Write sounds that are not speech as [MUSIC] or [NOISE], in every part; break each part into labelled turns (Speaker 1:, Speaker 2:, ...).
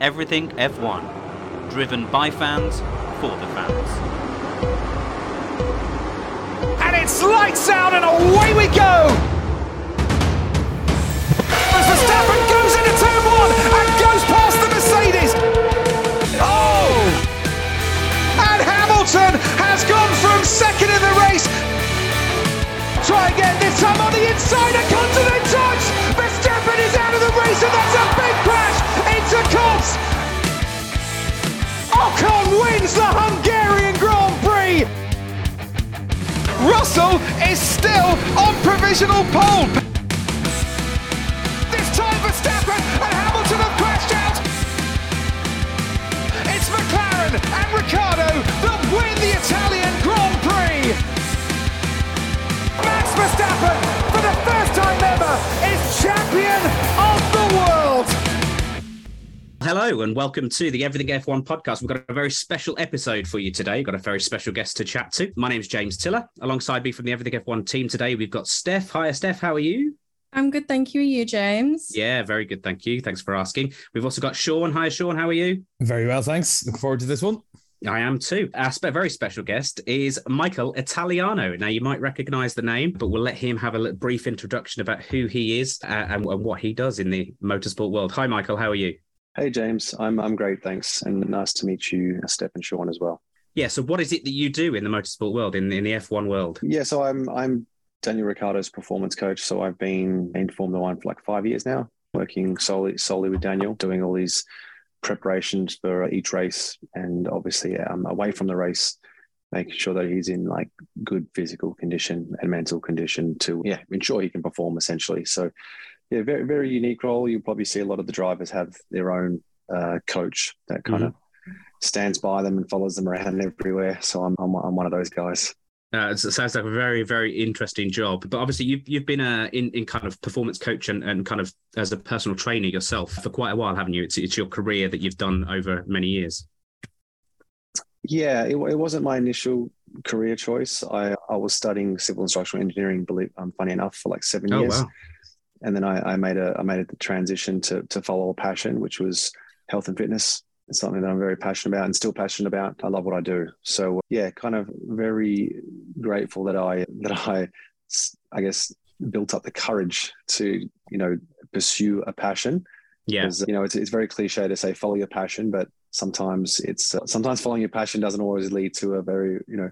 Speaker 1: Everything F1. Driven by fans, for the fans.
Speaker 2: And it's lights out and away we go! As Verstappen goes into turn one and goes past the Mercedes. Oh! And Hamilton has gone from second in the race. Try again, this time on the inside, a continent touch! Verstappen is out of the race and that's a big crash into Copse! Ocon wins the Hungarian Grand Prix! Russell is still on provisional pole.
Speaker 1: Hello and welcome to the Everything F1 podcast. We've got a very special episode for you today. We've got a very special guest to chat to. My name is James Tiller. Alongside me from the Everything F1 team today, we've got Steph. Hi, Steph. How are you?
Speaker 3: I'm good, thank you. Are you, James?
Speaker 1: Yeah, very good. Thank you. Thanks for asking. We've also got Sean. Hi, Sean. How are you?
Speaker 4: Very well, thanks. Looking forward to this one.
Speaker 1: I am too. Our spe- very special guest is Michael Italiano. Now, you might recognize the name, but we'll let him have a little brief introduction about who he is uh, and, and what he does in the motorsport world. Hi, Michael. How are you?
Speaker 5: Hey James, I'm I'm great, thanks, and nice to meet you, Steph and Sean as well.
Speaker 1: Yeah. So, what is it that you do in the motorsport world, in, in the F1 world?
Speaker 5: Yeah, so I'm I'm Daniel Ricciardo's performance coach. So I've been in Formula One for like five years now, working solely solely with Daniel, doing all these preparations for each race, and obviously um, away from the race, making sure that he's in like good physical condition and mental condition to yeah ensure he can perform essentially. So yeah, very very unique role. You'll probably see a lot of the drivers have their own uh, coach that kind of stands by them and follows them around everywhere. So I'm I'm, I'm one of those guys.
Speaker 1: Uh, it sounds like a very, very interesting job. But obviously, you've you've been uh, in in kind of performance coach and, and kind of as a personal trainer yourself for quite a while, haven't you? It's it's your career that you've done over many years.
Speaker 5: Yeah, it, it wasn't my initial career choice. I, I was studying civil and structural engineering, believe um, funny enough, for like seven
Speaker 1: Oh
Speaker 5: years,
Speaker 1: wow!
Speaker 5: And then I, I made a I made a transition to to follow a passion, which was health and fitness. It's something that I'm very passionate about and still passionate about. I love what I do. So yeah, kind of very grateful that I that I I guess built up the courage to you know pursue a passion
Speaker 1: Yeah,
Speaker 5: because you know it's, it's very cliche to say follow your passion but sometimes it's uh, sometimes following your passion doesn't always lead to a very you know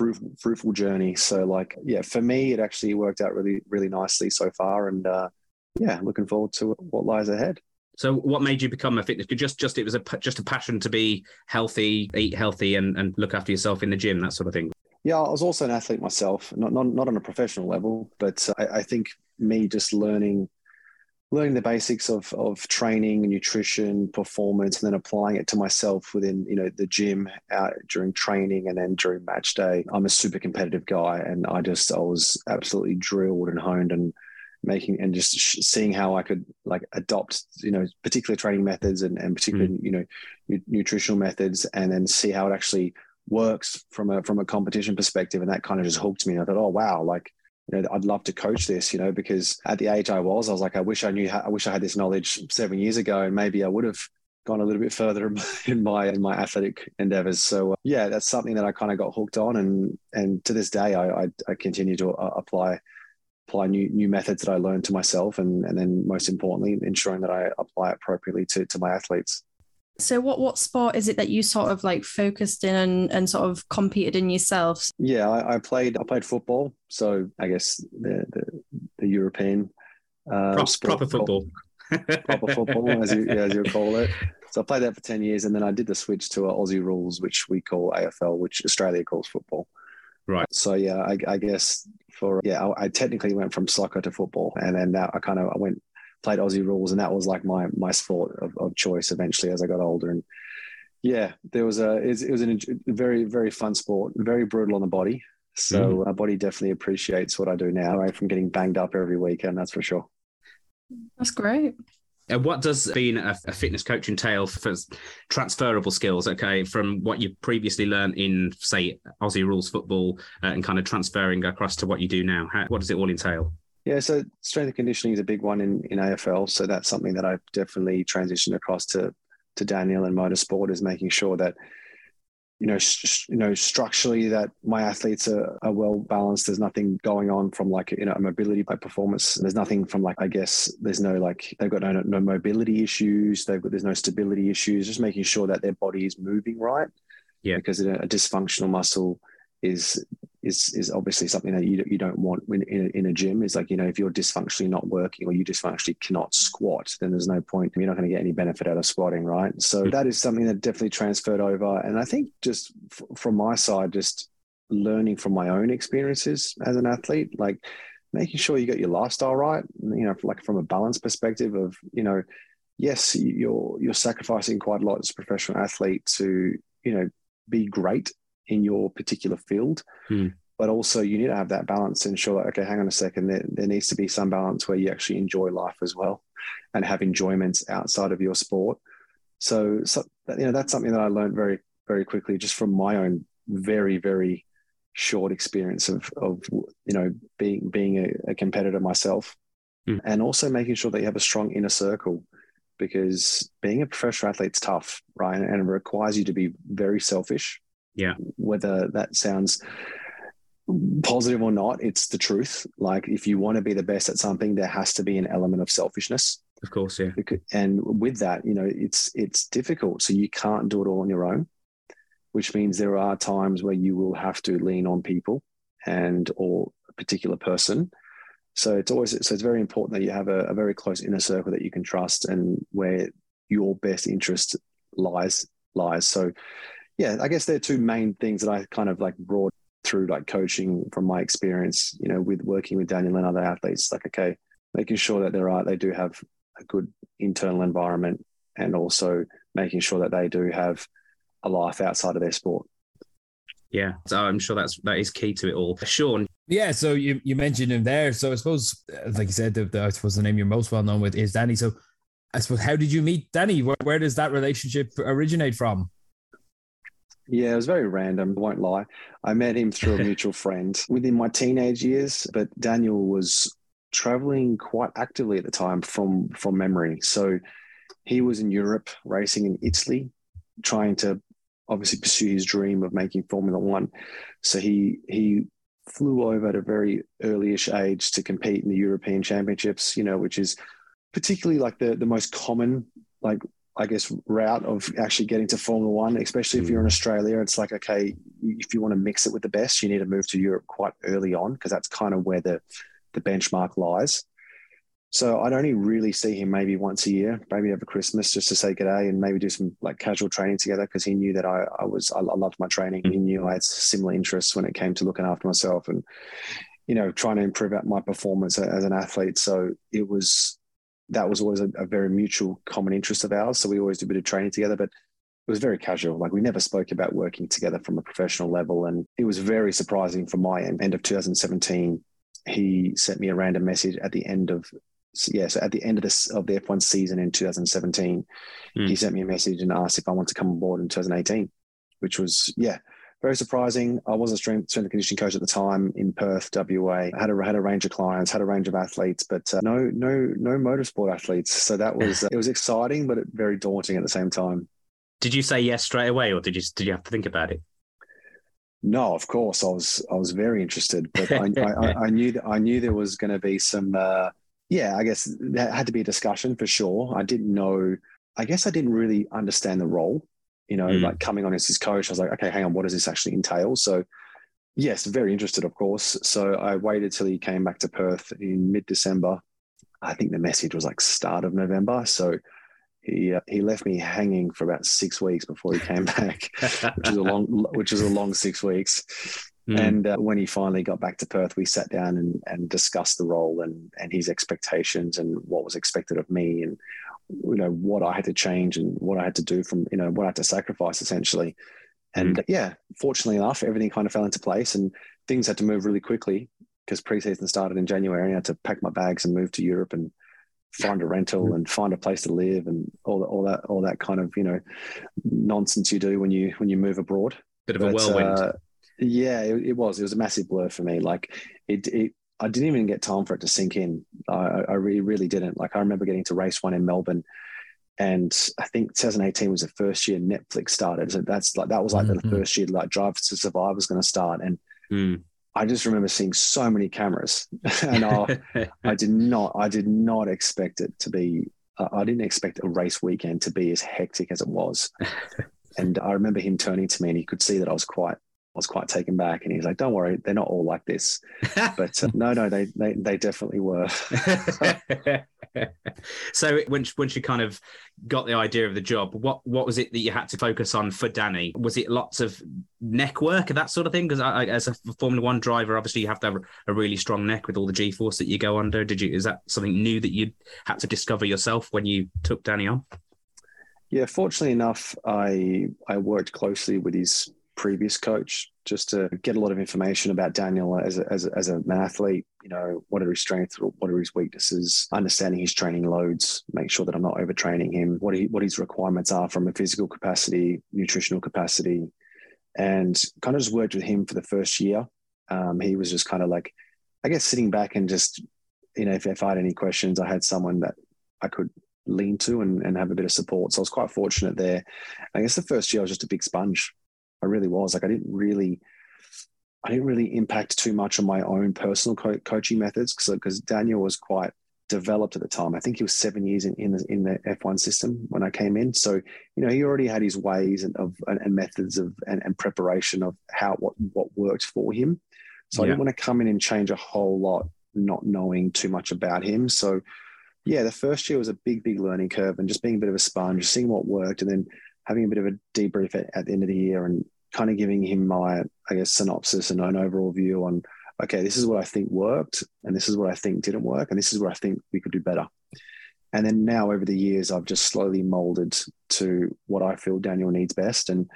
Speaker 5: fruitful, fruitful journey so like yeah for me it actually worked out really really nicely so far and uh yeah looking forward to what lies ahead
Speaker 1: So, what made you become a fitness? Just, just it was a just a passion to be healthy, eat healthy, and and look after yourself in the gym, that sort of thing.
Speaker 5: yeah i was also an athlete myself not not, not on a professional level but I, I think me just learning learning the basics of of training nutrition performance and then applying it to myself within you know the gym out during training and then during match day. I'm a super competitive guy and i just i was absolutely drilled and honed and making and just sh- seeing how i could like adopt you know particular training methods and, and particular hmm. you know nu- nutritional methods and then see how it actually works from a from a competition perspective. And that kind of just hooked me. And i thought oh wow like you know, I'd love to coach this, you know, because at the age I was, I was like, I wish I knew, I wish I had this knowledge seven years ago, and maybe I would have gone a little bit further in my [LAUGHS] in my, athletic endeavors. So uh, yeah, that's something that I kind of got hooked on, and and to this day, I I, I continue to uh, apply apply new new methods that I learned to myself, and and then most importantly, ensuring that I apply it appropriately to to my athletes.
Speaker 3: So, what what sport is it that you sort of like focused in and, and sort of competed in yourself?
Speaker 5: Yeah, I, I played I played football, so I guess the the, the European uh,
Speaker 1: Prop,
Speaker 5: sport
Speaker 1: proper football.
Speaker 5: proper football, [LAUGHS] as you as you call it. So I played that for ten years, and then I did the switch to uh, Aussie rules, which we call AFL, which Australia calls football.
Speaker 1: Right.
Speaker 5: So yeah, I, I guess for yeah, I, I technically went from soccer to football, and then now I kind of I went played Aussie rules, and that was like my my sport of, of choice eventually as I got older. And yeah, there was a it was, a very very fun sport, very brutal on the body. So my body definitely appreciates what I do now, right? From getting banged up every weekend, that's for sure.
Speaker 3: That's great.
Speaker 1: And what does being a, a fitness coach entail for transferable skills? Okay, from what you previously learned in, say, Aussie rules football, uh, and kind of transferring across to what you do now. How, what does it all entail?
Speaker 5: Yeah, so strength and conditioning is a big one in, in AFL. So that's something that I've definitely transitioned across to to Daniel and motorsport is making sure that you know, sh- you know, structurally that my athletes are, are well balanced. There's nothing going on from like you know a mobility by performance. There's nothing from like I guess there's no like they've got no, no mobility issues. They've got there's no stability issues. Just making sure that their body is moving right.
Speaker 1: Yeah.
Speaker 5: Because a dysfunctional muscle is is is obviously something that you you don't want in, in a, in a gym. Is like you know if you're dysfunctionally not working or you dysfunctionally cannot squat, then there's no point. You're not going to get any benefit out of squatting, right? So
Speaker 1: Mm.
Speaker 5: that is something that definitely transferred over. And I think just f- from my side, just learning from my own experiences as an athlete, like making sure you got your lifestyle right. You know, like from a balance perspective of you know, yes, you're you're sacrificing quite a lot as a professional athlete to you know be great in your particular field.
Speaker 1: Hmm.
Speaker 5: But also, you need to have that balance and ensure that, okay, hang on a second, there, there needs to be some balance where you actually enjoy life as well and have enjoyments outside of your sport. So, so you know, that's something that I learned very, very quickly just from my own very, very short experience of, of you know, being, being a, a competitor myself
Speaker 1: Hmm.
Speaker 5: and also making sure that you have a strong inner circle because being a professional athlete's tough, right? And it requires you to be very selfish.
Speaker 1: Yeah.
Speaker 5: Whether that sounds positive or not, it's the truth. Like if you want to be the best at something, there has to be an element of selfishness.
Speaker 1: Of course, yeah.
Speaker 5: And with that, you know, it's it's difficult. So you can't do it all on your own, which means there are times where you will have to lean on people and or a particular person. So it's always so it's very important that you have a, a very close inner circle that you can trust and where your best interest lies lies. So yeah, I guess they're two main things that I kind of like brought through like coaching from my experience, you know, with working with Daniel and other athletes, like, okay, making sure that they're right, they do have a good internal environment and also making sure that they do have a life outside of their sport.
Speaker 1: Yeah. So I'm sure that's that is key to it all. Sean,
Speaker 4: Yeah, so you, you mentioned him there. So I suppose, uh, like you said, the, the, I suppose the name you're most well known with is Danny. So I suppose, how did you meet Danny? Where, where does that relationship originate from?
Speaker 5: Yeah, it was very random, won't lie. I met him through a [LAUGHS] mutual friend within my teenage years, but Daniel was traveling quite actively at the time from from memory. So he was in Europe racing in Italy, trying to obviously pursue his dream of making Formula One. So he he flew over at a very early-ish age to compete in the European Championships, you know, which is particularly like the the most common like I guess route of actually getting to Formula One, especially if you're in mm. Australia. It's like okay, if you want to mix it with the best, you need to move to Europe quite early on because that's kind of where the the benchmark lies. So I'd only really see him maybe once a year, maybe over Christmas, just to say good day and maybe do some like casual training together because he knew that I, I was I, I loved my training. He knew I had mm. similar interests when it came to looking after myself and you know trying to improve my performance as an athlete. So it was that was always a, a very mutual common interest of ours. So we always did a bit of training together, but it was very casual. Like we never spoke about working together from a professional level. And it was very surprising for my end. End of 2017, he sent me a random message at the end of yeah, so at the end of this of the F1 season in 2017,
Speaker 1: Hmm.
Speaker 5: he sent me a message and asked if I want to come on board in 2018, which was yeah, very surprising. I was a strength, strength and conditioning coach at the time in Perth, WA. I had a had a range of clients, had a range of athletes, but uh, no no no motorsport athletes. So that was [LAUGHS] uh, it was exciting, but very daunting at the same time.
Speaker 1: did you say yes straight away, or did you did you have to think about it?
Speaker 5: No, of course, I was I was very interested, but I, [LAUGHS] I, I, knew that I knew there was going to be some. Uh, yeah, I guess there had to be a discussion for sure. I didn't know. I guess I didn't really understand the role. You know,
Speaker 1: Mm.
Speaker 5: like coming on as his coach, I was like, okay, hang on, what does this actually entail? So, yes, very interested, of course. So I waited till he came back to Perth in mid December. I think the message was like start of November. So he uh, he left me hanging for about six weeks before he came [LAUGHS] back, which is a long [LAUGHS] which is a long six weeks.
Speaker 1: Mm.
Speaker 5: And uh, when he finally got back to Perth, we sat down and, and discussed the role and, and his expectations and what was expected of me and you know what I had to change and what I had to do from you know what I had to sacrifice essentially. And yeah, fortunately enough, everything kind of fell into place and things had to move really quickly because preseason started in January. I had to pack my bags and move to Europe and find a rental and find a place to live and all that, all that, all that kind of you know nonsense you do when you when you move abroad.
Speaker 1: Bit of a whirlwind.
Speaker 5: uh, yeah, it, it was. It was a massive blur for me. Like it, it, I didn't even get time for it to sink in. I, I really, really didn't. Like I remember getting to race one in Melbourne, And I think 2018 was the first year Netflix started. So that's like that was like
Speaker 4: Mhm.
Speaker 5: the first year like Drive to Survive was going to start. And
Speaker 1: Mm.
Speaker 5: I just remember seeing so many cameras, [LAUGHS] and I, [LAUGHS] I did not, I did not expect it to be. I didn't expect a race weekend to be as hectic as it was. [LAUGHS] and I remember him turning to me, and he could see that I was quite, was quite taken back. And he's like, "Don't worry, they're not all like this." [LAUGHS] But uh, no, no, they, they, they definitely were. [LAUGHS] [LAUGHS]
Speaker 1: so once once you kind of got the idea of the job, what what was it that you had to focus on for Danny? Was it lots of neck work and that sort of thing? Because as a Formula One driver, obviously you have to have a really strong neck with all the G force that you go under. Did you? Is that something new that you had to discover yourself when you took Danny on?
Speaker 5: Yeah, fortunately enough, I I worked closely with his previous coach just to get a lot of information about Daniel as a, as a, as an athlete. You know, what are his strengths, what are his weaknesses, understanding his training loads, make sure that I'm not overtraining him, what he, what his requirements are from a physical capacity, nutritional capacity, and kind of just worked with him for the first year. Um, he was just kind of like, I guess, sitting back and just, you know, if, if I had any questions, I had someone that I could lean to and, and have a bit of support. So I was quite fortunate there. I guess the first year I was just a big sponge. I really was. Like I didn't really, I didn't really impact too much on my own personal co- coaching methods because because Daniel was quite developed at the time. I think he was seven years in in the, in the F1 system when I came in. So you know he already had his ways and of and, and methods of and, and preparation of how what what worked for him. So I didn't want to come in and change a whole lot, not knowing too much about him. So yeah, the first year was a big, big learning curve and just being a bit of a sponge, seeing what worked, and then having a bit of a debrief at, at the end of the year and kind of giving him my, I guess, synopsis and an overall view on, okay, this is what I think worked, and this is what I think didn't work, and this is where I think we could do better. And then now over the years, I've just slowly molded to what I feel Daniel needs best. And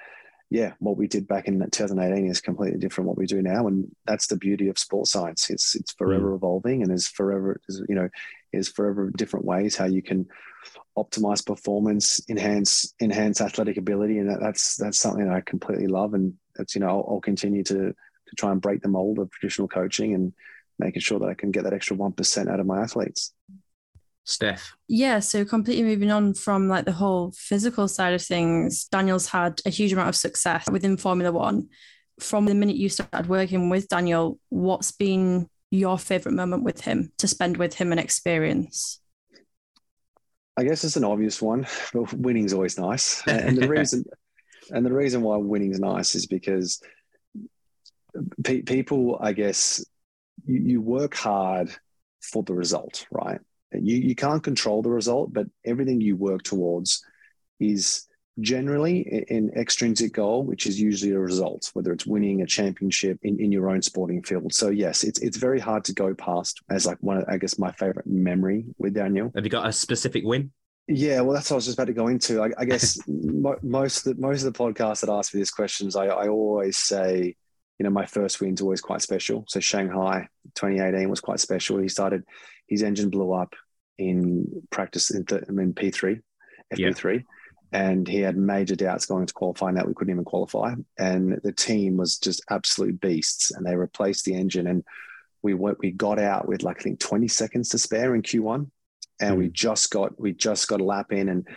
Speaker 5: yeah, what we did back in 2018 is completely different what we do now, and that's the beauty of sports science. It's it's forever mm. evolving, and there's forever you know is forever different ways how you can optimize performance, enhance enhance athletic ability, and that, that's that's something that I completely love, and that's you know I'll, I'll continue to to try and break the mold of traditional coaching and making sure that I can get that extra one percent out of my athletes.
Speaker 1: Steph.
Speaker 3: Yeah, so completely moving on from like the whole physical side of things, Daniel's had a huge amount of success within Formula One. From the minute you started working with Daniel, what's been your favorite moment with him to spend with him and experience?
Speaker 5: I guess it's an obvious one, [LAUGHS] but winning's always nice. And the [LAUGHS] reason, and the reason why winning's nice is because pe- people, I guess, you, you work hard for the result, right? You you can't control the result, but everything you work towards is generally an extrinsic goal, which is usually a result, whether it's winning a championship in, in your own sporting field. So yes, it's it's very hard to go past as like one of I guess my favorite memory with Daniel.
Speaker 1: Have you got a specific win?
Speaker 5: Yeah, well, that's what I was just about to go into. I, I guess [LAUGHS] mo- most of the, most of the podcasts that ask me these questions, I, I always say, you know, my first win's always quite special. So Shanghai 2018 was quite special. He started, his engine blew up in practice in, th- in P3, FP3, and he had major doubts going to qualifying that we couldn't even qualify. And the team was just absolute beasts, and they replaced the engine. And we went, we got out with like I think 20 seconds to spare in Q1 and we mm. just got we just got a lap in and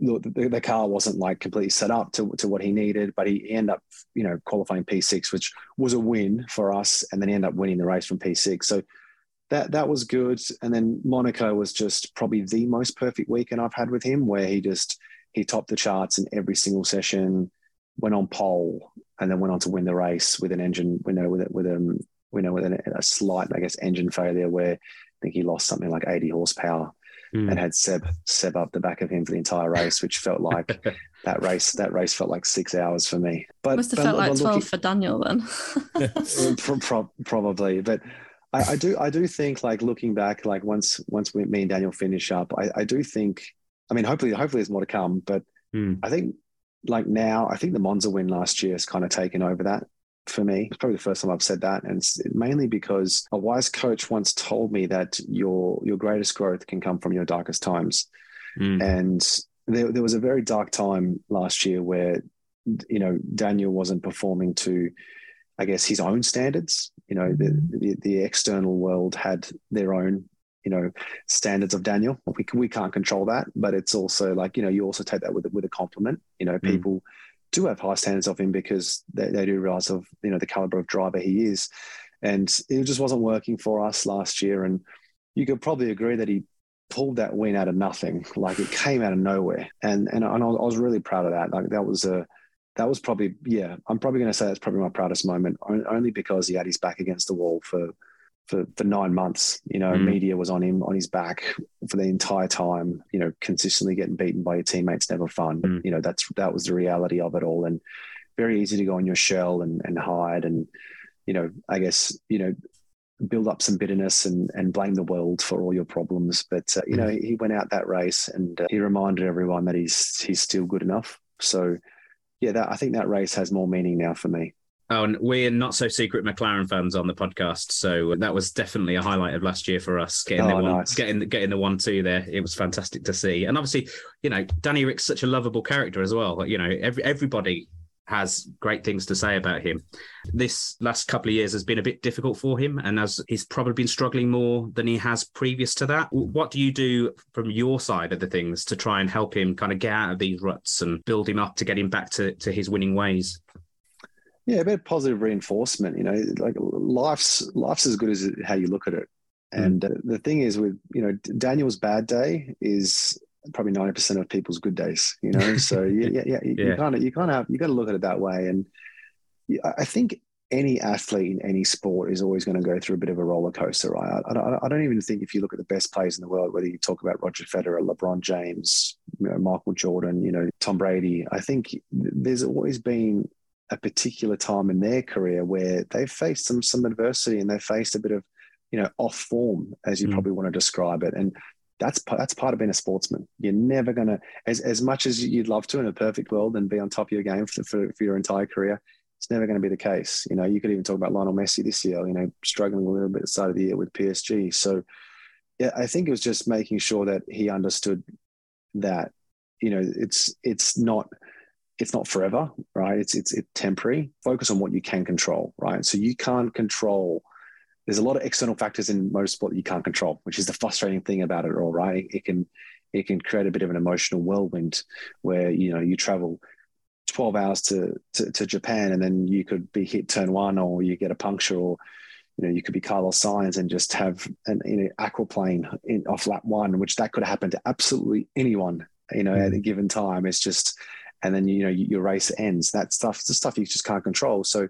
Speaker 5: the, the car wasn't like completely set up to, to what he needed but he ended up you know qualifying p6 which was a win for us and then he ended up winning the race from p6 so that that was good. And then monaco was just probably the most perfect weekend i've had with him where he just he topped the charts in every single session went on pole and then went on to win the race with an engine you know with it with um you know with a, a slight i guess engine failure where I think he lost something like 80 horsepower
Speaker 1: Mm.
Speaker 5: and had Seb Seb up the back of him for the entire race, which felt like [LAUGHS] that race that race felt like six hours for me. But
Speaker 3: Must have
Speaker 5: but-
Speaker 3: felt like
Speaker 5: but
Speaker 3: 12
Speaker 5: looking-
Speaker 3: for Daniel then. [LAUGHS]
Speaker 5: pro- pro- probably, but I, I do I do think like looking back, like once once we, me and Daniel finish up, I, I do think. I mean, hopefully hopefully there's more to come, but
Speaker 1: Mm.
Speaker 5: I think like now, I think the Monza win last year has kind of taken over that for me. It's probably the first time I've said that, and it's mainly because a wise coach once told me that your your greatest growth can come from your darkest times.
Speaker 1: Mm.
Speaker 5: And there, there was a very dark time last year where, you know, Daniel wasn't performing to, I guess, his own standards. You know, the, the, the external world had their own you know standards of Daniel. We we can't control that, but it's also like you know you also take that with with a compliment. You know, people mm. do have high standards of him because they, they do realize of you know the caliber of driver he is, and it just wasn't working for us last year. And you could probably agree that he pulled that win out of nothing, like it came out of nowhere, and and, and I was really proud of that. Like that was a that was probably yeah i'm probably going to say that's probably my proudest moment only because he had his back against the wall for for, for nine months you know mm. media was on him on his back for the entire time you know consistently getting beaten by your teammates never fun mm. you know that's that was the reality of it all and very easy to go in your shell and, and hide and you know i guess you know build up some bitterness and, and blame the world for all your problems but uh, you mm. know he went out that race and uh, he reminded everyone that he's he's still good enough so yeah, that, I think that race has more meaning now for me.
Speaker 1: Oh, and we're not so secret McLaren fans on the podcast, so that was definitely a highlight of last year for us. Getting oh, the one, nice. getting getting the one two there, it was fantastic to see. And obviously, you know, Danny Rick's such a lovable character as well. You know, every everybody has great things to say about him. This last couple of years has been a bit difficult for him, and as he's probably been struggling more than he has previous to that. What do you do from your side of the things to try and help him kind of get out of these ruts and build him up to get him back to, to his winning ways?
Speaker 5: Yeah, a bit of positive reinforcement. You know, like life's life's as good as how you look at it. Mm. And uh, the thing is, with you know, Daniel's bad day is probably 90% of people's good days, you know? [LAUGHS] So yeah, yeah, yeah, you, yeah. kind of, you kind of you got to look at it that way. And I think any athlete in any sport is always going to go through a bit of a roller coaster, right? I, I, I, don't even think if you look at the best players in the world, whether you talk about Roger Federer, LeBron James, you know, Michael Jordan, you know, Tom Brady, I think there's always been a particular time in their career where they've faced some some adversity and they've faced a bit of, you know, off form, as you mm. probably want to describe it. And that's that's part of being a sportsman. You're never gonna, as as much as you'd love to in a perfect world and be on top of your game for, for, for your entire career. It's never going to be the case. You know, you could even talk about Lionel Messi this year. You know, struggling a little bit at the start of the year with PSG. So, yeah, I think it was just making sure that he understood that, you know, it's it's not it's not forever, right? It's it's it's temporary. Focus on what you can control, right? So you can't control there's a lot of external factors in motorsport that you can't control, which is the frustrating thing about it all, right? It can it can create a bit of an emotional whirlwind where you know you travel 12 hours to, to, to Japan and then you could be hit turn one or you get a puncture or you know you could be Carlos Sainz and just have an you know aquaplane in, off lap one, which that could happen to absolutely anyone you know mm. at a given time. It's just and then you know your race ends. That stuff, the stuff you just can't control. So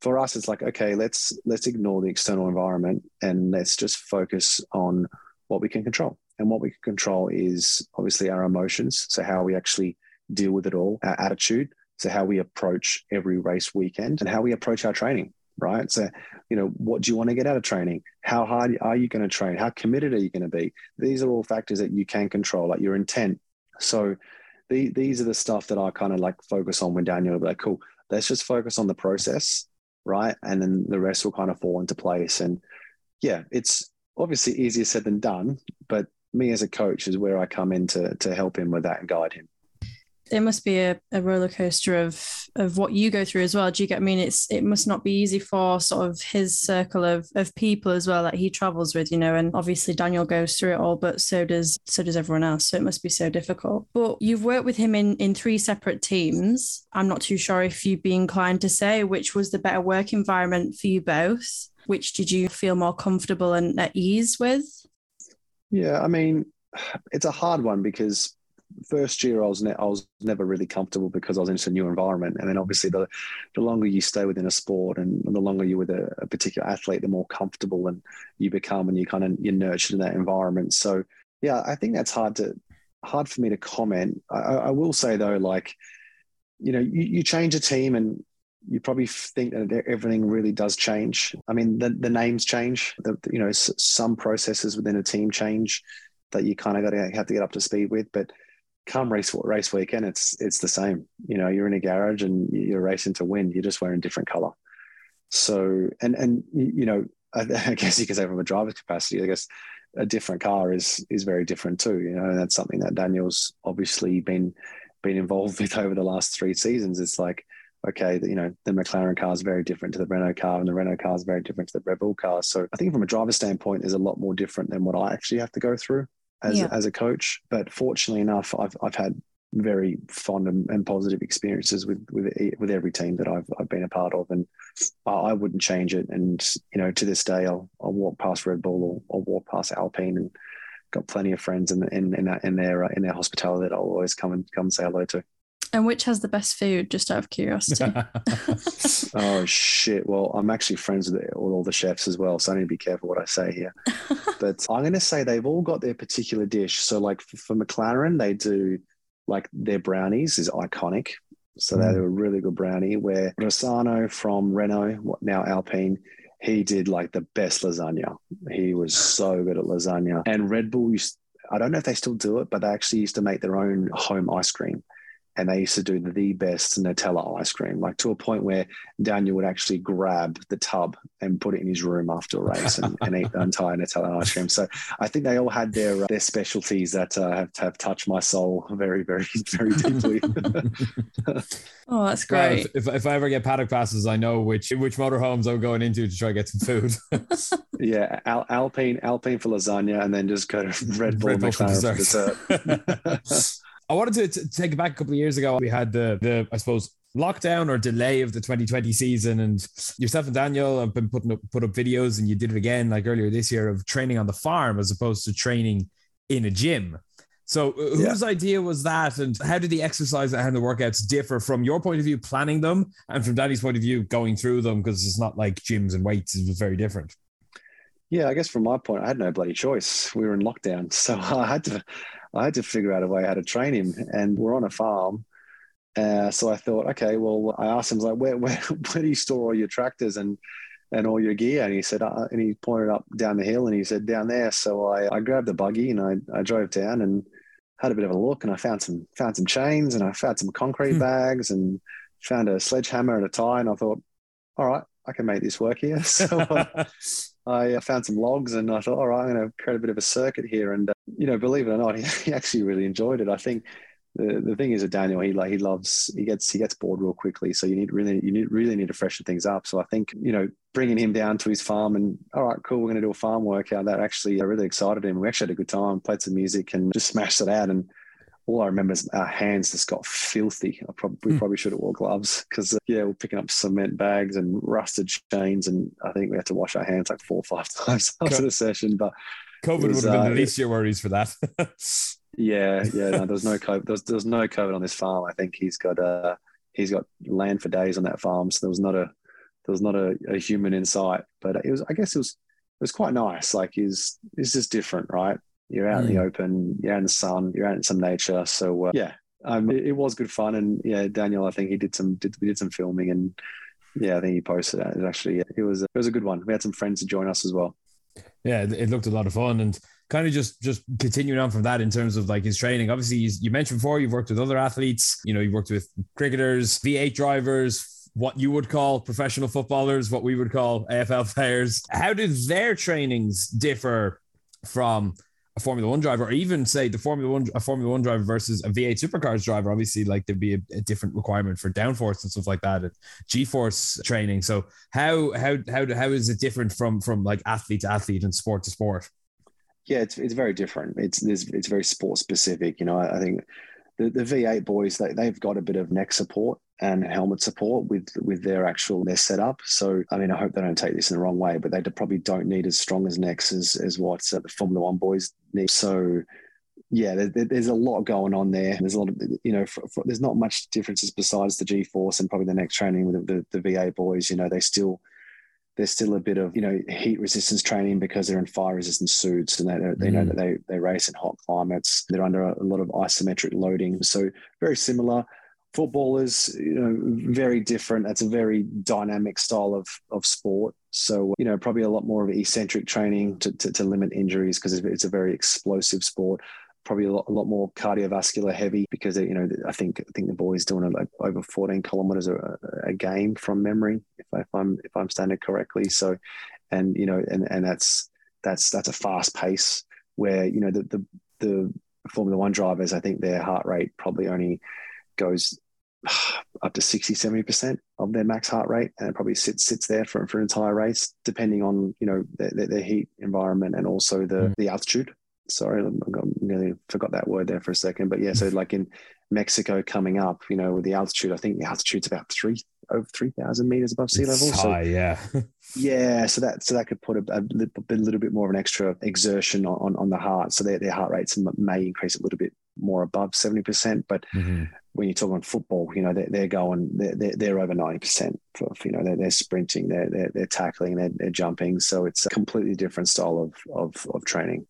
Speaker 5: for us it's like okay let's let's ignore the external environment and let's just focus on what we can control. And what we can control is obviously our emotions so how we actually deal with it all our attitude so how we approach every race weekend and how we approach our training right? So you know what do you want to get out of training? How hard are you going to train? How committed are you going to be? These are all factors that you can control like your intent. So the, these are the stuff that i kind of like focus on when daniel be like cool let's just focus on the process right? And then the rest will kind of fall into place. And yeah, it's obviously easier said than done, but me as a coach is where I come in to, to help him with that and guide him
Speaker 3: it must be a, a roller coaster of of what you go through as well. Do you get? I mean, it's it must not be easy for sort of his circle of of people as well that he travels with, you know. And obviously Daniel goes through it all, but so does so does everyone else. So it must be so difficult. But you've worked with him in in three separate teams. I'm not too sure if you'd be inclined to say which was the better work environment for you both. Which did you feel more comfortable and at ease with?
Speaker 5: Yeah, I mean, it's a hard one because first year I was ne- I was never really comfortable because I was in a new environment, and then obviously the the longer you stay within a sport and the longer you're with a, a particular athlete, the more comfortable and you become, and you kind of you're nurtured in that environment. So yeah, I think that's hard to hard for me to comment. I, I will say though, like you know, you, you change a team and you probably think that everything really does change. I mean, the, the names change. The, you know, some processes within a team change that you kind of got to have to get up to speed with. But come race race weekend, it's it's the same. You know, you're in a garage and you're racing to win. You're just wearing different color. So and and you know, I, [LAUGHS] I guess you could say from a driver's capacity, I guess a different car is is very different too. You know, and that's something that Daniel's obviously been been involved [LAUGHS] with over the last three seasons. It's like, okay, you know, the McLaren car is very different to the Renault car, and the Renault car is very different to the Red Bull car. So I think from a driver standpoint, is a lot more different than what I actually have to go through as
Speaker 3: Yeah.
Speaker 5: as a coach. But fortunately enough, I've I've had very fond and, and positive experiences with with with every team that I've I've been a part of, and I, I wouldn't change it. And you know, to this day, I'll I'll walk past Red Bull or I'll walk past Alpine, and got plenty of friends in in in, in their uh, in their hospitality that I'll always come and come and say hello to.
Speaker 3: And which has the best food, just out of curiosity? [LAUGHS] [LAUGHS]
Speaker 5: Oh shit! Well, I'm actually friends with all, all the chefs as well, so I need to be careful what I say here. [LAUGHS] but I'm going to say they've all got their particular dish. So, like for, for McLaren, they do like their brownies is iconic. So they
Speaker 4: Mm.
Speaker 5: do a really good brownie. Where Rossano from Renault, what now Alpine, he did like the best lasagna. He was so good at lasagna. And Red Bull used, I don't know if they still do it, but they actually used to make their own home ice cream. And they used to do the best Nutella ice cream, like to a point where Daniel would actually grab the tub and put it in his room after a race and, and eat the entire Nutella ice cream. So I think they all had their uh, their specialties that uh, have, have touched my soul very, very, [LAUGHS] very deeply. [LAUGHS]
Speaker 3: oh, that's great.
Speaker 4: if, if, if I ever get paddock passes, I know which which motorhomes I'm going into to try to get some food. [LAUGHS]
Speaker 5: yeah, Al- Alpine, Alpine for lasagna, and then just go to Red Bull,
Speaker 4: Red Bull for
Speaker 5: McLaren for dessert.
Speaker 4: I wanted to, to take it back a couple of years ago. We had the the I suppose lockdown or delay of the 2020 season, and yourself and Daniel have been putting up put up videos, and you did it again like earlier this year of training on the farm as opposed to training in a gym. So, uh,
Speaker 5: Yeah.
Speaker 4: whose idea was that, and how did the exercise and the workouts differ from your point of view, planning them, and from Danny's point of view, going through them? Because it's not like gyms and weights; it was very different.
Speaker 5: Yeah, I guess from my point, I had no bloody choice. We were in lockdown, [LAUGHS] so I had to, I had to figure out a way how to train him. And we're on a farm, uh, so I thought, okay, well, I asked him like, where, where, [LAUGHS] where do you store all your tractors and and all your gear? And he said, uh, and he pointed up down the hill, and he said, down there. So I, I grabbed the buggy and I, I drove down and had a bit of a look, and I found some found some chains and I found some concrete
Speaker 4: Hmm.
Speaker 5: bags and found a sledgehammer and a tie, and I thought, all right, I can make this work here. [LAUGHS] So. [LAUGHS] Uh, I uh, found some logs and I thought, all right, I'm going to create a bit of a circuit here. And, uh, you know, believe it or not, [LAUGHS] he, he actually really enjoyed it. I think the, the thing is that Daniel, he like, he loves, he gets, he gets bored real quickly. So you need really, you need, really need to freshen things up. So I think, you know, bringing him down to his farm and, all right, cool, we're going to do a farm workout. That actually uh, really excited him. We actually had a good time, played some music and just [LAUGHS] smashed it out. And all I remember is our hands just got filthy. I probably, we
Speaker 4: Hmm.
Speaker 5: probably should have wore gloves because, uh, yeah, we're picking up cement bags and rusted chains. And I think we had to wash our hands like four or five [LAUGHS] times after the session. But
Speaker 4: COVID
Speaker 5: It
Speaker 4: would have been
Speaker 5: uh,
Speaker 4: the least of your worries for that. [LAUGHS]
Speaker 5: yeah, yeah, no, there was no COVID. There's, was, there was no COVID on this farm. I think he's got uh, he's got land for days on that farm. So there was not a there was not a, a human in sight. But it was, I guess, it was it was quite nice. Like, is is just different, right? You're out in the open, you're out in the sun, you're out in some nature. So uh, yeah, um, it, it was good fun. And yeah, Daniel, I think he did some did we did some filming and yeah, I think he posted it. It actually it was it was a good one. We had some friends to join us as well.
Speaker 4: yeah, it, it looked a lot of fun and kind of just just continuing on from that in terms of like his training. Obviously, he's, you mentioned before you've worked with other athletes. You know, you've worked with cricketers, V8 drivers, what you would call professional footballers, what we would call AFL players. How do their trainings differ from? A Formula One driver, or even say the Formula One, a Formula One driver versus a V8 supercars driver, obviously, like there'd be a, a different requirement for downforce and stuff like that, and G-force training. So, how how how how is it different from from like athlete to athlete and sport to sport?
Speaker 5: Yeah, it's it's very different. It's there's, it's very sport specific. You know, I, I think the, the V8 boys they they've got a bit of neck support and helmet support with with their actual their setup. So I mean, I hope they don't take this in the wrong way, but they probably don't need as strong as necks as as what uh, the Formula One boys need. So. Yeah, there, there- there's a lot going on there. There's a lot of, you know, for, for, there's not much differences besides the G-force and probably the next training with the, the, the V8 boys. You know, they still, there's still a bit of you know heat resistance training because they're in fire resistant suits and they, they know
Speaker 4: Mm.
Speaker 5: that they, they race in hot climates they're under a, lot of isometric loading so very similar footballers you know very different. That's a very dynamic style of of sport. So you know probably a lot more of eccentric training to, to, to limit injuries because it's, it's a very explosive sport. Probably a lot, a lot more cardiovascular heavy because you know I think I think the boys doing like over 14 kilometers a, a game from memory if, I, if I'm if I'm standing correctly. So and you know and and that's that's that's a fast pace where you know the the, the Formula One drivers I think their heart rate probably only goes up to 60, 70% of their max heart rate. And it probably sits sits there for, for an entire race, depending on, you know, their, their heat environment and also the, mm. the altitude. Sorry, I nearly forgot that word there for a second. But yeah, so like in Mexico coming up, you know, with the altitude, I think the altitude's about three over three thousand meters above sea level.
Speaker 4: It's so high, yeah, [LAUGHS]
Speaker 5: yeah. So that so that could put a, a, a, little bit more of an extra exertion on, on the heart. So their, their heart rates may increase a little bit more above seventy percent. But mm-hmm. when you talk on football, you know they're, they're going they're, they're, they're over ninety percent. For, you know they're, they're sprinting, they're, they're they're tackling, they're, they're jumping. So it's a completely different style of of, of training.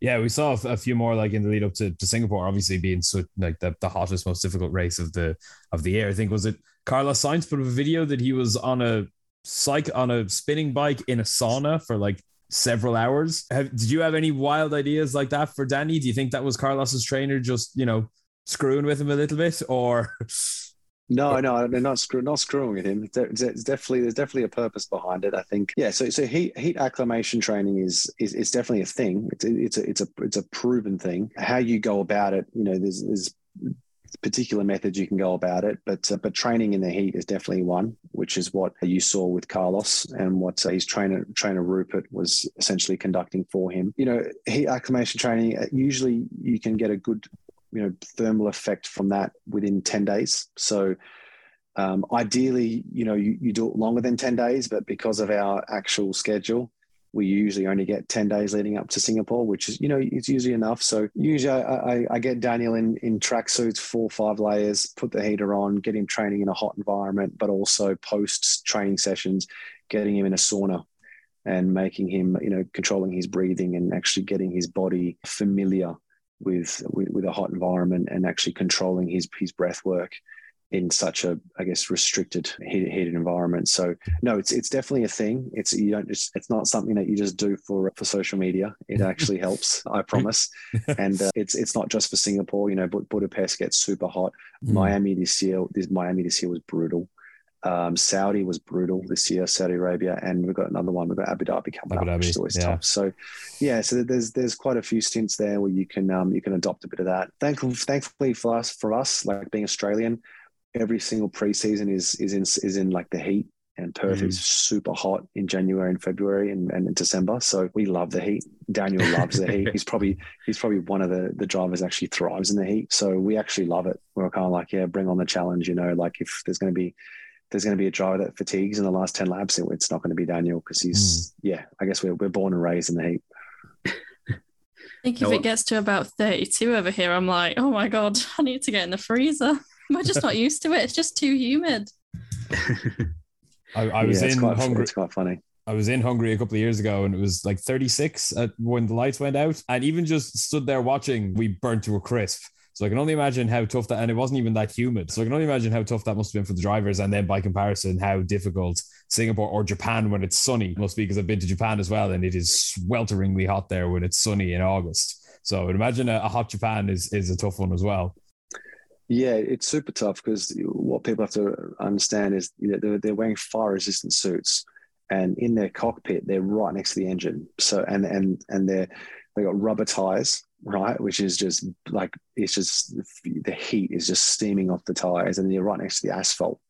Speaker 4: Yeah, we saw a few more like in the lead up to, to Singapore, obviously being so like the, the hottest, most difficult race of the of the year. I think was it Carlos Sainz put a video that he was on a psych on a spinning bike in a sauna for like several hours. Have, did you have any wild ideas like that for Danny? Do you think that was Carlos's trainer just you know screwing with him a little bit, or [LAUGHS]
Speaker 5: no, no, not screw, not screwing with him. It's definitely there's definitely a purpose behind it. I think. Yeah. So so heat heat acclimation training is is, is definitely a thing. It's it's a it's a it's a proven thing. How you go about it, you know, there's there's particular methods you can go about it, but uh, but training in the heat is definitely one, which is what you saw with Carlos and what uh, his trainer trainer Rupert was essentially conducting for him. You know, heat acclimation training uh, usually you can get a good you know thermal effect from that within 10 days so um, ideally you know you, you do it longer than 10 days but because of our actual schedule we usually only get 10 days leading up to Singapore, which is, you know, it's usually enough. So usually I, I, I get Daniel in, in tracksuits, four, five layers, put the heater on, get him training in a hot environment, but also post training sessions, getting him in a sauna and making him, you know, controlling his breathing and actually getting his body familiar with, with, with a hot environment and actually controlling his his breath work in such a I guess restricted heated, heated environment. So no, it's it's definitely a thing. It's you don't just it's not something that you just do for for social media. It actually helps, I [LAUGHS] promise. [LAUGHS] and uh, it's it's not just for Singapore. You know, Budapest gets super hot. Mm. Miami this year, this Miami this year was brutal. Um, Saudi was brutal this year, Saudi Arabia, and we've got another one. We've got Abu Dhabi coming Abu up, Dhabi, which is always yeah. tough. So, yeah, so there's there's quite a few stints there where you can um, you can adopt a bit of that. Thankfully, thankfully for us, for us, like being Australian, every single preseason is is in is in like the heat. And Perth mm. is super hot in January and February and, and in December. So we love the heat. Daniel loves the heat. [LAUGHS] He's probably he's probably one of the the drivers actually thrives in the heat. So we actually love it. We're kind of like, yeah, bring on the challenge. You know, like if there's going to be there's going to be a driver that fatigues in the last 10 laps, it's not going to be Daniel because he's, mm. yeah, I guess we're, we're born and raised in the heat. [LAUGHS]
Speaker 3: I think if it gets to about 32 over here, I'm like, oh my God, I need to get in the freezer. We're just not used to it. It's just too humid.
Speaker 4: I, I was yeah, in
Speaker 5: quite,
Speaker 4: Hungary.
Speaker 5: It's quite funny.
Speaker 4: I was in Hungary a couple of years ago and it was like 36 at, when the lights went out. And even just stood there watching, we burnt to a crisp. So I can only imagine how tough that, and it wasn't even that humid. So I can only imagine how tough that must have been for the drivers. And then by comparison, how difficult Singapore or Japan when it's sunny must be because I've been to Japan as well, and it is swelteringly hot there when it's sunny in August. So I would imagine a, a hot Japan is is a tough one as well.
Speaker 5: Yeah, it's super tough because what people have to understand is you know, they're, they're wearing fire resistant suits, and in their cockpit they're right next to the engine. So and and and they're they got rubber tires right? Which is just like it's just the heat is just steaming off the tires, and you're right next to the asphalt,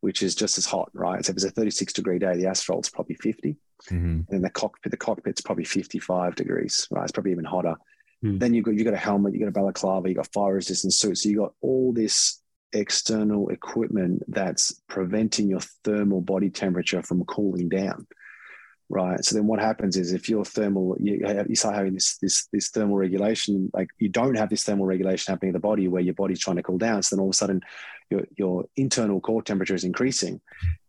Speaker 5: which is just as hot, right? So if it's a 36 degree day, the asphalt's probably 50, mm-hmm. and the cockpit the cockpit's probably 55 degrees, right? It's probably even hotter. Mm. Then you've got you got a helmet, you got a balaclava, you got fire resistant suit, so you got all this external equipment that's preventing your thermal body temperature from cooling down right? So then what happens is if your thermal, you, you start having this, this, this thermal regulation, like you don't have this thermal regulation happening in the body where your body's trying to cool down. So then all of a sudden your, your internal core temperature is increasing,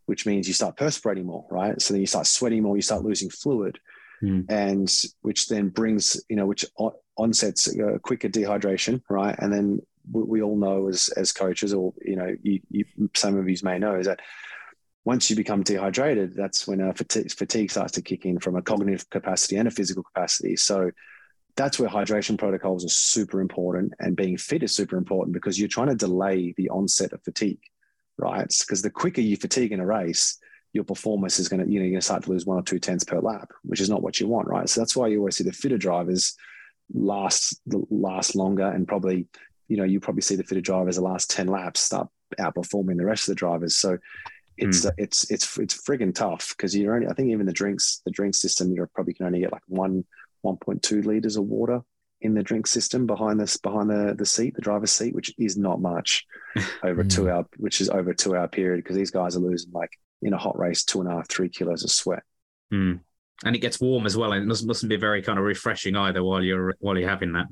Speaker 5: which means you start perspirating more, right? So then you start sweating more, you start losing fluid. Mm. And which then brings, you know, which onsets a quicker dehydration, right? And then we all know as as coaches, or you know, you, you, some of you may know, is that once you become dehydrated, that's when uh, fatigue, fatigue starts to kick in from a cognitive capacity and a physical capacity. So that's where hydration protocols are super important and being fit is super important because you're trying to delay the onset of fatigue, right? Because the quicker you fatigue in a race, your performance is going to, you know, you're going to start to lose one or two tenths per lap, which is not what you want, right? So that's why you always see the fitter drivers last last longer and probably, you know, you probably see the fitter drivers the last 10 laps start outperforming the rest of the drivers. So it's uh, it's it's it's friggin' tough because you're only I think even the drinks the drink system you're probably can only get like one 1.2 liters of water in the drink system behind this behind the the seat the driver's seat which is not much [LAUGHS] over a two hour which is over a two hour period because these guys are losing like in a hot race two and a half three kilos of sweat
Speaker 1: Mm. And it gets warm as well, and it mustn't, mustn't be very kind of refreshing either while you're while you're having that.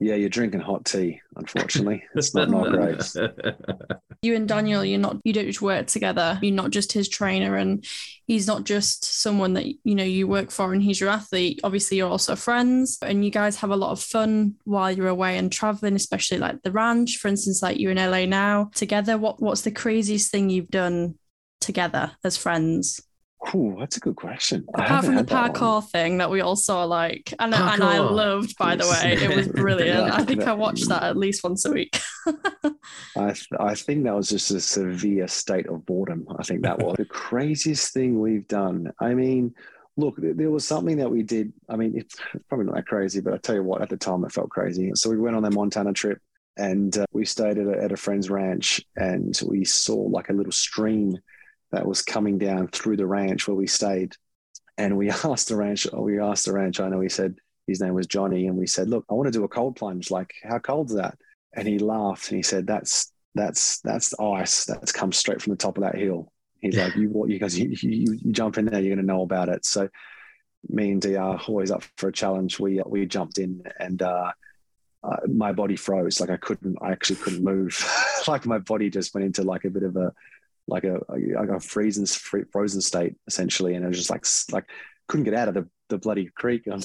Speaker 5: yeah you're drinking hot tea unfortunately [LAUGHS] it's not not great [LAUGHS]
Speaker 3: you and Daniel, you're not you don't just work together. You're not just his trainer and he's not just someone that you know you work for and he's your athlete. Obviously you're also friends and you guys have a lot of fun while you're away and traveling, especially like the ranch. For instance, like you're in LA now together. What what's the craziest thing you've done together as friends?
Speaker 5: Ooh, that's a good question
Speaker 3: Apart from the
Speaker 5: had that one.
Speaker 3: parkour thing that we all saw, like, and, and I loved, by the way, it was [LAUGHS] brilliant.
Speaker 5: Yeah,
Speaker 3: I think I
Speaker 5: that-
Speaker 3: watched that at least once a week. [LAUGHS]
Speaker 5: I, th- I think that was just a severe state of boredom. I think that was the craziest thing we've done. I mean, look, there was something that we did. I mean, it's probably not that crazy, but I tell you what, at the time it felt crazy. So we went on the Montana trip and uh, we stayed at a, at a friend's ranch and we saw like a little stream that was coming down through the ranch where we stayed. And we [LAUGHS] asked the ranch, we asked the ranch owner, we said, his name was Johnny, and we said, Look, I want to do a cold plunge. Like, how cold's that? And he laughed and he said, "That's that's that's ice that's come straight from the top of that hill." He's like, "You what? You guys, you, you, you jump in there, you're going to know about it." So, me and Dr always up for a challenge. We we jumped in and. uh uh, my body froze like i couldn't i actually couldn't move [LAUGHS] like my body just went into like a bit of a like a, a, a freezing frozen state essentially. And it was just like like couldn't get out of the, the bloody creek. [LAUGHS]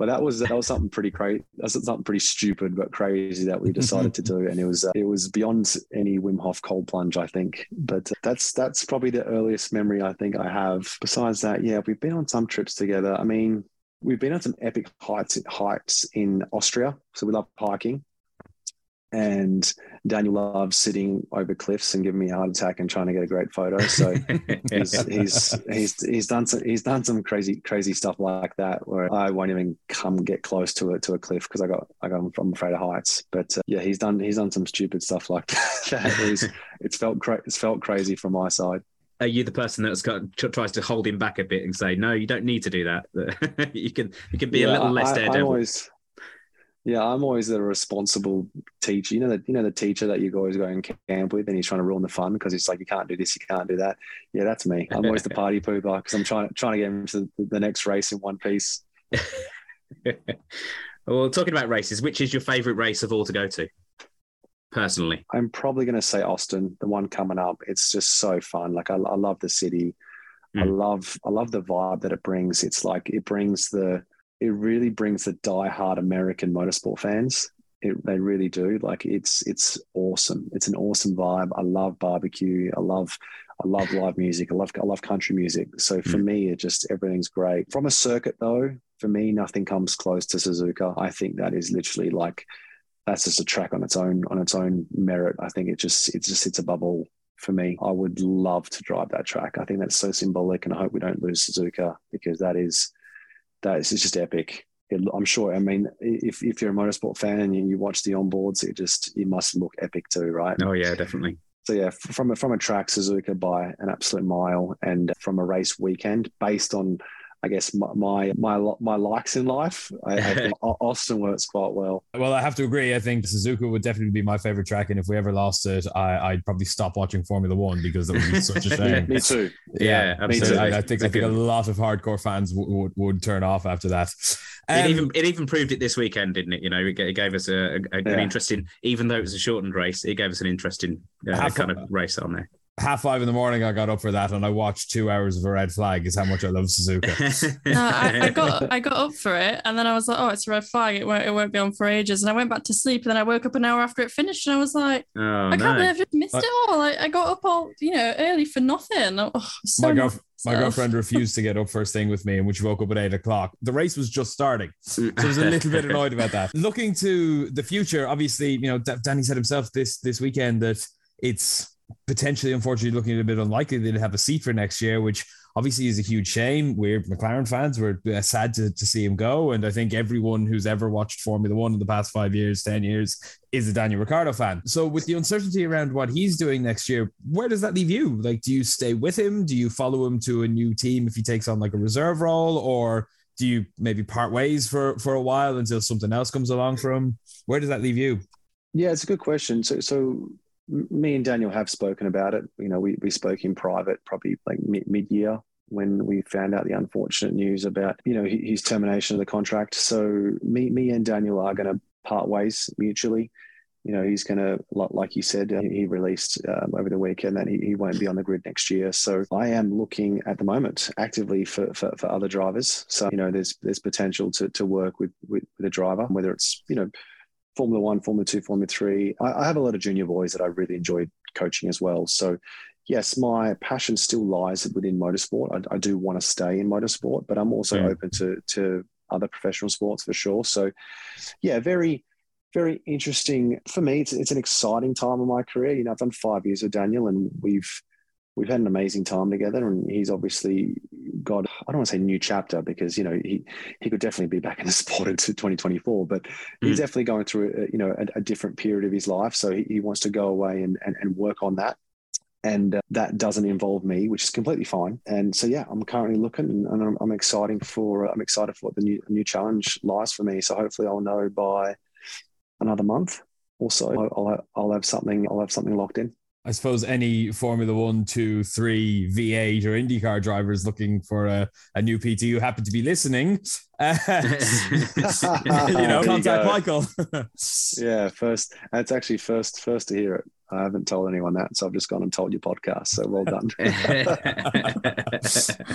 Speaker 5: But that was that was something pretty crazy that's something pretty stupid but crazy that we decided to [LAUGHS] do. And it was uh, it was beyond any Wim Hof cold plunge I think. But that's that's probably the earliest memory I think I have. Besides that yeah we've been on some trips together. I mean we've been on some epic heights hikes in Austria. So we love hiking and Daniel loves sitting over cliffs and giving me a heart attack and trying to get a great photo. So [LAUGHS] he's, he's he's he's done some he's done some crazy crazy stuff like that where I won't even come get close to it to a cliff because I got I got I'm afraid of heights. But uh, yeah, he's done he's done some stupid stuff like [LAUGHS] that. It's, it's felt cra- it's felt crazy from my side.
Speaker 1: Are you the person that's got tries to hold him back a bit and say, "No, you don't need to do that. [LAUGHS] you can you can be a little less
Speaker 5: I, I'm always, yeah, I'm always the responsible teacher. You know that you know the teacher that you always go and camp with, and he's trying to ruin the fun because it's like you can't do this, you can't do that. Yeah, that's me. I'm always the [LAUGHS] party pooper because I'm trying trying to get him to the, next race in one piece. [LAUGHS]
Speaker 1: well, talking about races, which is your favourite race of all to go to? Personally,
Speaker 5: I'm probably going to say Austin, the one coming up. It's just so fun. Like I, I love the city. I
Speaker 1: Mm.
Speaker 5: love I love the vibe that it brings. It's like it brings the it really brings the die-hard American motorsport fans. It, they really do. Like it's it's awesome. It's an awesome vibe. I love barbecue. I love I love live music. I love I love country music. So for mm. me, it just everything's great. From a circuit though, for me, nothing comes close to Suzuka. I think that is literally like that's just a track on its own on its own merit. I think it just it just sits above all for me. I would love to drive that track. I think that's so symbolic, and I hope we don't lose Suzuka because that is that is it's just epic. It, I'm sure. I mean, if if you're a motorsport fan and you, you watch the onboards, it just it must look epic too, right?
Speaker 1: oh yeah, definitely.
Speaker 5: So yeah, from a, from a track, Suzuka by an absolute mile, and from a race weekend, based on, I guess my my my, my likes in life, I, I think [LAUGHS] Austin works quite well.
Speaker 4: Well, I have to agree. I think Suzuka would definitely be my favorite track, and if we ever lost it, I, I'd probably stop watching Formula One because that would be such a [LAUGHS] shame.
Speaker 5: Me too.
Speaker 1: Yeah,
Speaker 5: me too.
Speaker 1: absolutely.
Speaker 4: I, I think I think a lot of hardcore fans would would would turn off after that.
Speaker 1: it
Speaker 4: Um,
Speaker 1: even it even proved it this weekend, didn't it? You know, it, it gave us a, a, an interesting, even though it was a shortened race, it gave us an interesting uh, kind of race on there.
Speaker 4: Half five in the morning, I got up for that, and I watched two hours of a red flag. Is how much I love Suzuka. [LAUGHS]
Speaker 3: No, I, I got I got up for it, and then I was like, "Oh, it's a red flag. It won't it won't be on for ages." And I went back to sleep, and then I woke up an hour after it finished, and I was like,
Speaker 1: oh
Speaker 3: "I can't
Speaker 1: no!
Speaker 3: believe I've just missed
Speaker 4: I-
Speaker 3: it all. Like, I got up all you know early for nothing." Oh, so
Speaker 4: my
Speaker 3: mad
Speaker 4: girl, my girlfriend refused to get up first thing with me, and when she woke up at eight o'clock, the race was just starting. So I was a little bit annoyed about that. Looking to the future, obviously, you know, D- Danny said himself this this weekend that it's potentially, unfortunately, looking a bit unlikely they'd have a seat for next year, which obviously is a huge shame. We're McLaren fans. We're uh, sad to, to see him go. And I think everyone who's ever watched Formula One in the past five years, 10 years, is a Daniel Ricciardo fan. So with the uncertainty around what he's doing next year, where does that leave you? Like, do you stay with him? Do you follow him to a new team if he takes on like a reserve role? Or do you maybe part ways for, for a while until something else comes along for him? Where does that leave you?
Speaker 5: Yeah, it's a good question. So, so me and Daniel have spoken about it. You know, we, we spoke in private probably like mid mid year when we found out the unfortunate news about you know his termination of the contract. So me me and Daniel are going to part ways mutually. You know, he's going to, like you said, uh, he released um, over the weekend that he, he won't be on the grid next year. So I am looking at the moment actively for, for, for other drivers. So, you know, there's there's potential to, to work with, with, with a driver, whether it's, you know, Formula One, Formula Two, Formula Three. I, I have a lot of junior boys that I really enjoy coaching as well. So, yes, my passion still lies within motorsport. I, I do want to stay in motorsport, but I'm also mm. open to to other professional sports for sure. So, yeah, very very interesting for me. It's, it's an exciting time in my career. You know, I've done five years with Daniel, and we've we've had an amazing time together. And he's obviously got I don't want to say new chapter because you know he he could definitely be back in the [LAUGHS] sport into 2024, but mm. he's definitely going through a, you know a, a, different period of his life. So he, he wants to go away and, and, and work on that. And uh, that doesn't involve me, which is completely fine. And so, yeah, I'm currently looking, and, and I'm, I'm, exciting for uh, I'm excited for what the new new challenge lies for me. So hopefully, I'll know by another month or so. I'll, I'll have something. I'll have something locked in.
Speaker 4: I suppose any Formula One, two, three, V8 or IndyCar drivers looking for a, a new PT who happen to be listening, uh, [LAUGHS] [LAUGHS] you know, contact Michael. [LAUGHS]
Speaker 5: yeah, first. It's actually first first to hear it. I haven't told anyone that, so I've just gone and told your podcast. So well done. [LAUGHS]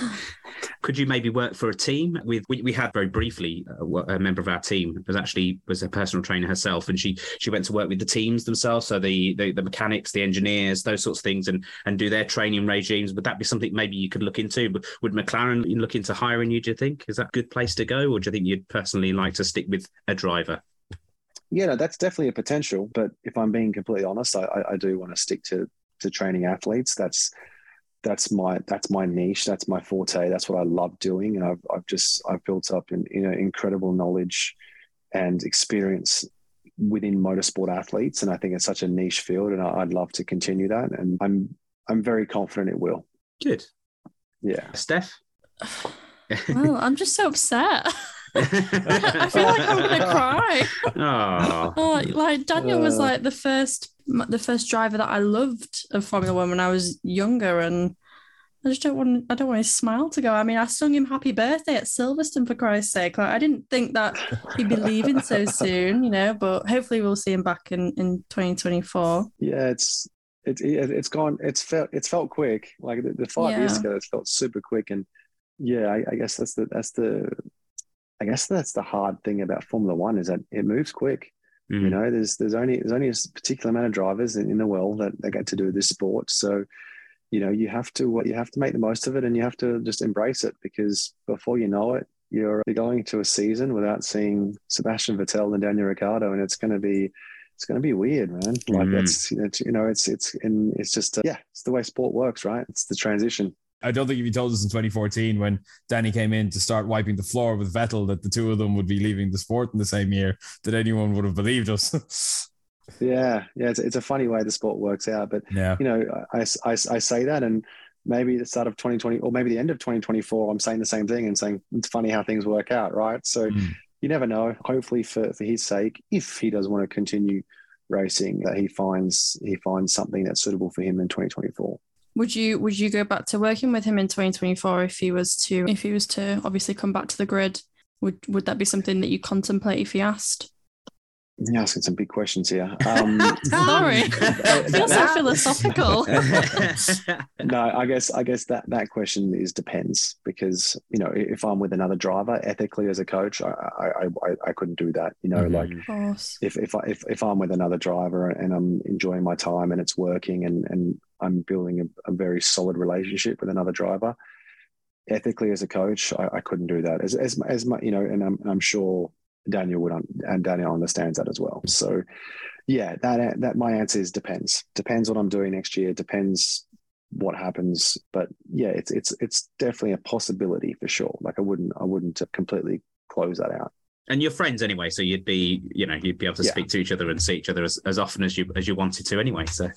Speaker 1: Could you maybe work for a team with? We, we had very briefly uh, a member of our team was actually was a personal trainer herself, and she she went to work with the teams themselves, so the the, the mechanics, the engineers, those sorts of things, and and do their training regimes. Would that be something maybe you could look into? Would McLaren look into hiring you? Do you think is that a good place to go, or do you think you'd personally like to stick with a driver?
Speaker 5: Yeah, no, that's definitely a potential. But if I'm being completely honest, I, I do want to stick to to training athletes. That's that's my that's my niche. That's my forte. That's what I love doing, and I've I've just I've built up in you know incredible knowledge and experience within motorsport athletes, and I think it's such a niche field, and I'd love to continue that, and I'm I'm very confident it will.
Speaker 1: Good.
Speaker 5: Yeah,
Speaker 1: Steph. [SIGHS]
Speaker 3: well, I'm just so upset. [LAUGHS] I feel like I'm gonna cry. Oh, [LAUGHS] like Daniel was like the first, the first driver that I loved of Formula One when I was younger, and I just don't want, I don't want his smile to go. I mean, I sung him "Happy Birthday" at Silverstone for Christ's sake. Like, I didn't think that he'd be leaving so [LAUGHS] soon, you know. But hopefully, we'll see him back in in 2024.
Speaker 5: Yeah, it's it, it, it's gone. It's felt it's felt quick. Like the, the five yeah. years ago, it felt super quick, and yeah, I, I guess that's the that's the I guess that's the hard thing about Formula One is that it moves quick. Mm. You know, there's there's only there's only a particular amount of drivers in, in the world that, that get to do this sport. So, you know, you have to you have to make the most of it, and you have to just embrace it because before you know it, you're going to a season without seeing Sebastian Vettel and Daniel Ricciardo, and it's going to be it's going to be weird, man. Like mm. that's you know it's it's and it's just uh, yeah, it's the way sport works, right? It's the transition.
Speaker 4: I don't think if you told us in 2014 when Danny came in to start wiping the floor with Vettel that the two of them would be leaving the sport in the same year, that anyone would have believed us. [LAUGHS]
Speaker 5: yeah, yeah, it's, it's a funny way the sport works out, but yeah, you know, I, I, I say that, and maybe the start of 2020 or maybe the end of 2024, I'm saying the same thing and saying it's funny how things work out, right? So mm. you never know. Hopefully, for for his sake, if he does want to continue racing, that he finds he finds something that's suitable for him in 2024
Speaker 3: would you would you go back to working with him in 2024 if he was to if he was to obviously come back to the grid would would that be something that you contemplate if he asked
Speaker 5: you're asking some big questions here. [LAUGHS] Um,
Speaker 3: Sorry, [LAUGHS] [LAUGHS] feels so philosophical.
Speaker 5: no, I guess I guess that that question is depends because you know if I'm with another driver, ethically as a coach, I I, I, I couldn't do that. You know, mm-hmm. like if if I, if if I'm with another driver and I'm enjoying my time and it's working and and I'm building a, a very solid relationship with another driver, ethically as a coach, I, I couldn't do that. As as as my you know, and I'm I'm sure Daniel would un- and Daniel understands that as well. So, yeah, that that my answer is depends. Depends what I'm doing next year. Depends what happens. But yeah, it's it's it's definitely a possibility for sure. Like I wouldn't I wouldn't completely close that out.
Speaker 1: And you're friends anyway, so you'd be, you know, you'd be able to
Speaker 5: Yeah.
Speaker 1: speak to each other and see each other as, as often as you as you wanted to anyway. So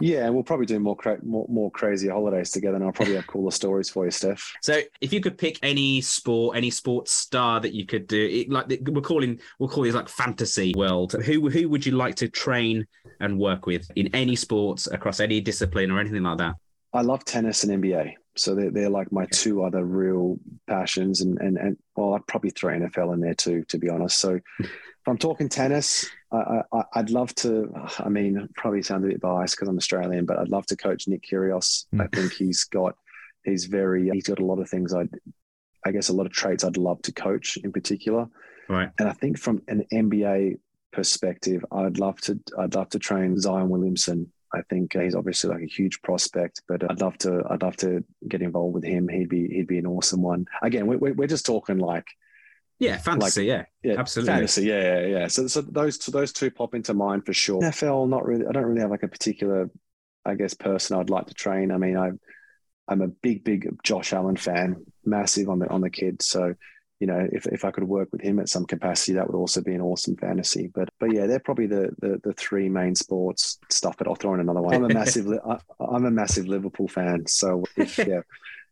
Speaker 5: Yeah, and we'll probably do more cra- more more crazy holidays together, and I'll probably have cooler stories for you, Steph.
Speaker 1: So, if you could pick any sport, any sports star that you could do, it, like we're calling, we'll call this like fantasy world. Who who would you like to train and work with in any sports across any discipline or anything like that?
Speaker 5: I love tennis and NBA, so they're, they're like my two other real passions, and and and well, I'd probably throw NFL in there too, to be honest. So, [LAUGHS] if I'm talking tennis, I, I I'd love to. I mean, probably sound a bit biased because I'm Australian, but I'd love to coach Nick Kyrgios. Hmm. I think he's got he's very he's got a lot of things I'd I guess a lot of traits I'd love to coach in particular.
Speaker 1: Right.
Speaker 5: And I think from an NBA perspective, I'd love to I'd love to train Zion Williamson. I think he's obviously like a huge prospect, but I'd love to I'd love to get involved with him. He'd be he'd be an awesome one. Again, we're we're just talking like
Speaker 1: Yeah, fantasy. yeah,
Speaker 5: yeah,
Speaker 1: Absolutely.
Speaker 5: fantasy. Yeah, yeah, yeah. So so those two, those two pop into mind for sure. NFL, not really. I don't really have like a particular, I guess, person I'd like to train. I mean, I I'm a big big Josh Allen fan, massive on the on the kid. So you know, if, if I could work with him at some capacity, that would also be an awesome fantasy. But but yeah, they're probably the the, the three main sports stuff. But I'll throw in another one. I'm a [LAUGHS] massive I, I'm a massive Liverpool fan. So if [LAUGHS] yeah,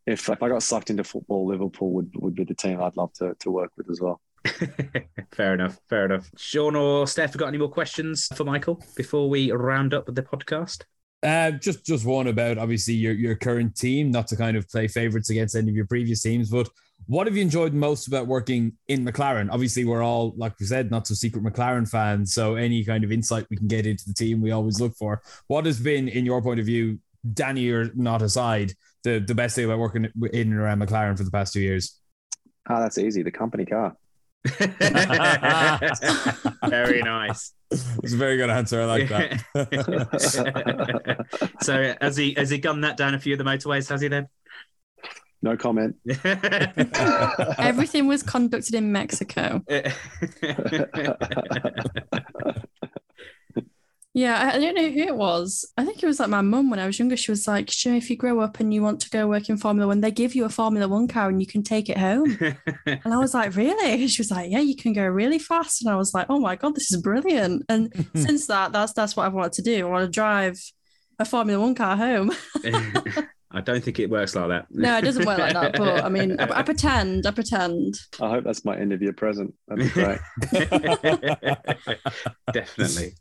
Speaker 5: if if I got sucked into football, Liverpool would would be the team I'd love to to work with as well. [LAUGHS]
Speaker 1: fair enough. Fair enough. Sean or Steph, got any more questions for Michael before we round up the podcast?
Speaker 4: Uh, just just one about obviously your your current team, not to kind of play favorites against any of your previous teams, but what have you enjoyed most about working in McLaren? Obviously, we're all, like we said, not so secret McLaren fans. So any kind of insight we can get into the team, we always look for. What has been, in your point of view, Danny or not aside, the, the best thing about working in and around McLaren for the past two years?
Speaker 5: Ah, that's easy. The company car. [LAUGHS]
Speaker 1: Very nice.
Speaker 4: It's a very good answer. I like that. [LAUGHS]
Speaker 1: so has he has he gunned that down a few of the motorways? Has he then?
Speaker 5: No comment.
Speaker 3: Everything was conducted in Mexico. [LAUGHS] Yeah, I, I don't know who it was. I think it was like my mum when I was younger. She was like, sure, if you grow up and you want to go work in Formula One, they give you a Formula One car and you can take it home. [LAUGHS] And I was like, really? [LAUGHS] She was like, yeah, you can go really fast. And I was like, oh my God, this is brilliant. And [LAUGHS] since that, that's that's what I've wanted to do. I want to drive a Formula One car home.
Speaker 1: I don't think it works like that.
Speaker 3: no, it doesn't work like that. But I mean, I, I pretend, I pretend.
Speaker 5: I hope that's my end of year present. That'd be great.
Speaker 1: Definitely.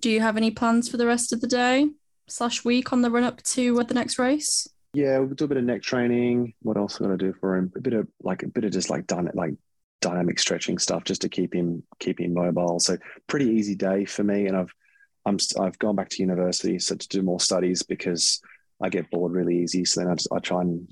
Speaker 3: Do you have any plans for the rest of the day slash week on the run up to uh, the next race?
Speaker 5: yeah, we'll do a bit of neck training. What else am I gonna do for him? A bit of like a bit of just like done like dynamic stretching stuff just to keep him keep him mobile. So pretty easy day for me. And I've I'm I've gone back to university so to do more studies because I get bored really easy. So then I just I try and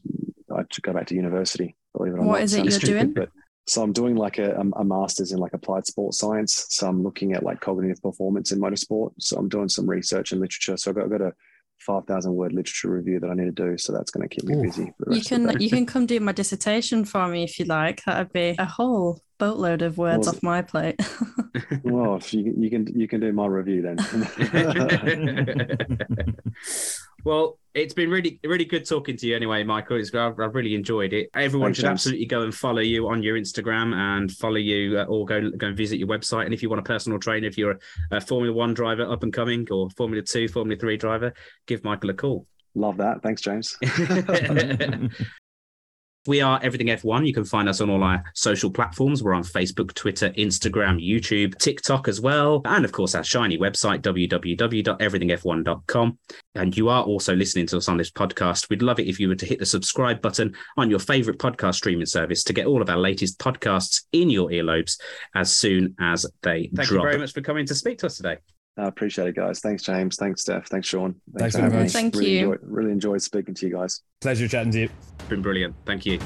Speaker 5: I go back to university. Believe it or
Speaker 3: What
Speaker 5: not.
Speaker 3: is it you're
Speaker 5: stupid,
Speaker 3: doing?
Speaker 5: But so I'm doing like a, um, a master's in like applied sports science. So I'm looking at like cognitive performance in motorsport. So I'm doing some research and literature. So I've got, I've got a 5,000 word literature review that I need to do. So that's going to keep me
Speaker 4: Ooh.
Speaker 5: busy. For the
Speaker 3: You
Speaker 5: rest of the
Speaker 3: can
Speaker 5: day.
Speaker 3: you can come do my dissertation for me if you like. That'd be a whole boatload of words
Speaker 5: Well,
Speaker 3: off my plate. [LAUGHS]
Speaker 5: well, if you, you can you can do my review then. [LAUGHS] [LAUGHS]
Speaker 1: well, it's been really, really good talking to you anyway, Michael. It's, I've, I've really enjoyed it. Everyone
Speaker 5: Thanks,
Speaker 1: should
Speaker 5: James.
Speaker 1: absolutely go and follow you on your Instagram and follow you, uh, or go go and visit your website. And if you want a personal trainer, if you're a, a Formula One driver up and coming, or Formula Two, Formula Three driver, give Michael a call.
Speaker 5: Love that. Thanks, James. [LAUGHS] [LAUGHS]
Speaker 1: We are Everything F1. You can find us on all our social platforms. We're on Facebook, Twitter, Instagram, YouTube, TikTok as well. And of course, our shiny website, www.everythingf1.com. And you are also listening to us on this podcast. We'd love it if you were to hit the subscribe button on your favorite podcast streaming service to get all of our latest podcasts in your earlobes as soon as they
Speaker 6: Thank
Speaker 1: drop.
Speaker 6: Thank you very much for coming to speak to us today.
Speaker 5: I appreciate it, guys. Thanks, James. Thanks, Steph. Thanks, Sean.
Speaker 4: Thanks
Speaker 5: for
Speaker 4: very
Speaker 5: having
Speaker 4: much.
Speaker 5: me.
Speaker 3: Thank
Speaker 5: really
Speaker 3: you.
Speaker 5: Enjoyed, really enjoyed speaking to you guys.
Speaker 4: Pleasure chatting to you.
Speaker 1: Been brilliant. Thank you.